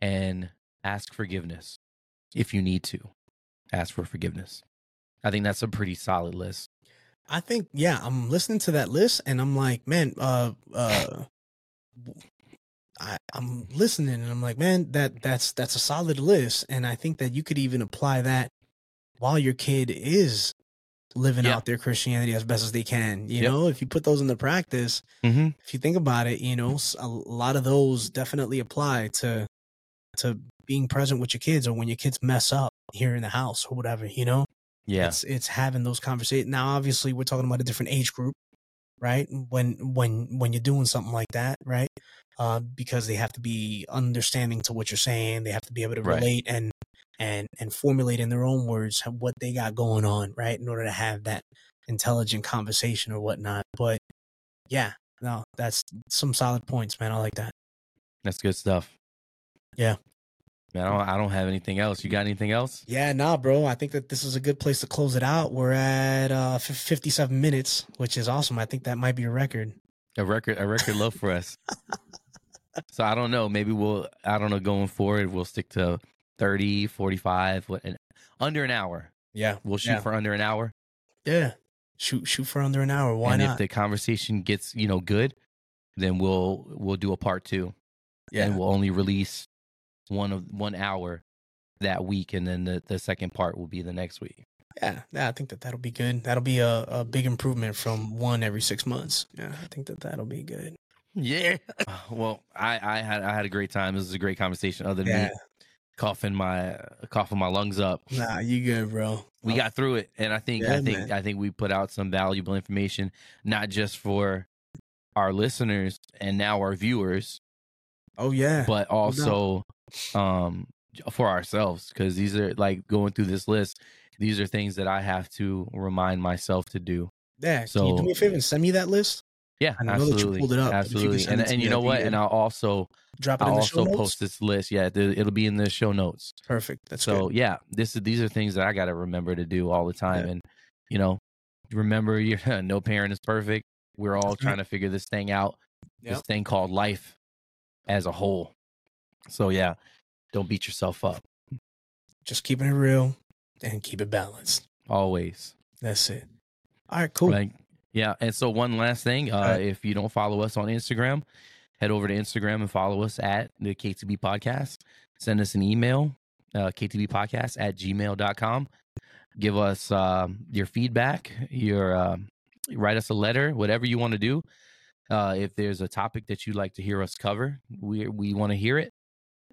And ask forgiveness if you need to. Ask for forgiveness. I think that's a pretty solid list. I think yeah, I'm listening to that list and I'm like, man, uh uh I, I'm listening and I'm like, man, that that's that's a solid list. And I think that you could even apply that while your kid is living Yeah. out their Christianity as best as they can. You Yep. know, if you put those into practice, Mm-hmm. if you think about it, you know, a lot of those definitely apply to to being present with your kids or when your kids mess up here in the house or whatever, you know? Yeah. It's it's having those conversations. Now, obviously, we're talking about a different age group, right? When when when you're doing something like that, right? Uh, because they have to be understanding to what you're saying. They have to be able to Right. relate and and and formulate in their own words what they got going on, right? In order to have that intelligent conversation or whatnot. But yeah, no, that's some solid points, man. I like that. That's good stuff. Yeah. Man, I don't, I don't have anything else. You got anything else? Yeah, nah, bro. I think that this is a good place to close it out. We're at uh, f- 57 minutes, which is awesome. I think that might be a record. A record, a record low for us. So I don't know. Maybe we'll, I don't know, going forward, we'll stick to 30, 45, what, an, under an hour. Yeah, We'll shoot Yeah. for under an hour. yeah. Shoot, shoot for under an hour. Why and not? if the conversation gets, you know, good, then we'll, we'll do a part two. Yeah. And we'll only release one of one hour that week. And then the, the second part will be the next week. yeah, yeah. I think that that'll be good. That'll be a, a big improvement from one every six months. Yeah, I think that that'll be good. Yeah. well, I, I had, I had a great time. This was a great conversation other than Yeah. me coughing my, coughing my lungs up. Nah, you good, bro. we got through it and i think i think man. i think we put out some valuable information not just for our listeners and now our viewers Oh yeah, but also um for ourselves because these are like going through this list these are things that i have to remind myself to do yeah. Can so- you do me a favor and send me that list? yeah I know that you absolutely pulled it up, but if you could absolutely and, and you know what and i'll also Drop it i'll in the show also notes. post this list yeah it'll be in the show notes Perfect. That's so good. yeah, this is these are things that I got to remember to do all the time, Yeah. and you know, remember, you no parent is perfect. We're all That's trying to figure this thing out, this thing called life, as a whole. So yeah, don't beat yourself up. Just keeping it real and keep it balanced. Always, That's it. All right, cool. Like, yeah. And so one last thing, uh, Alright. if you don't follow us on Instagram, head over to Instagram and follow us at the KTB Podcast. Send us an email, uh, ktbpodcast at gmail.com. Give us um your feedback, your um write us a letter, whatever you want to do. Uh, if there's a topic that you'd like to hear us cover, we we want to hear it.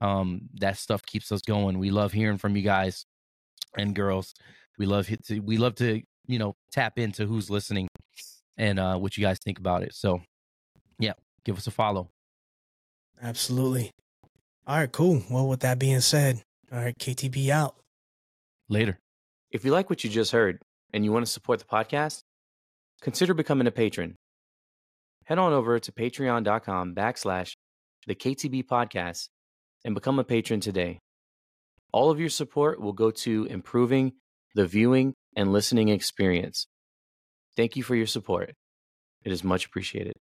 Um, that stuff keeps us going. We love hearing from you guys and girls. We love hit to, we love to you know tap into who's listening and uh, what you guys think about it. So, yeah, give us a follow. Absolutely. All right, cool. Well, with that being said, all right, KTB out. Later. If you like what you just heard and you want to support the podcast, consider becoming a patron. Head on over to patreon.com backslash the KTB podcast and become a patron today. All of your support will go to improving the viewing and listening experience. Thank you for your support. It is much appreciated.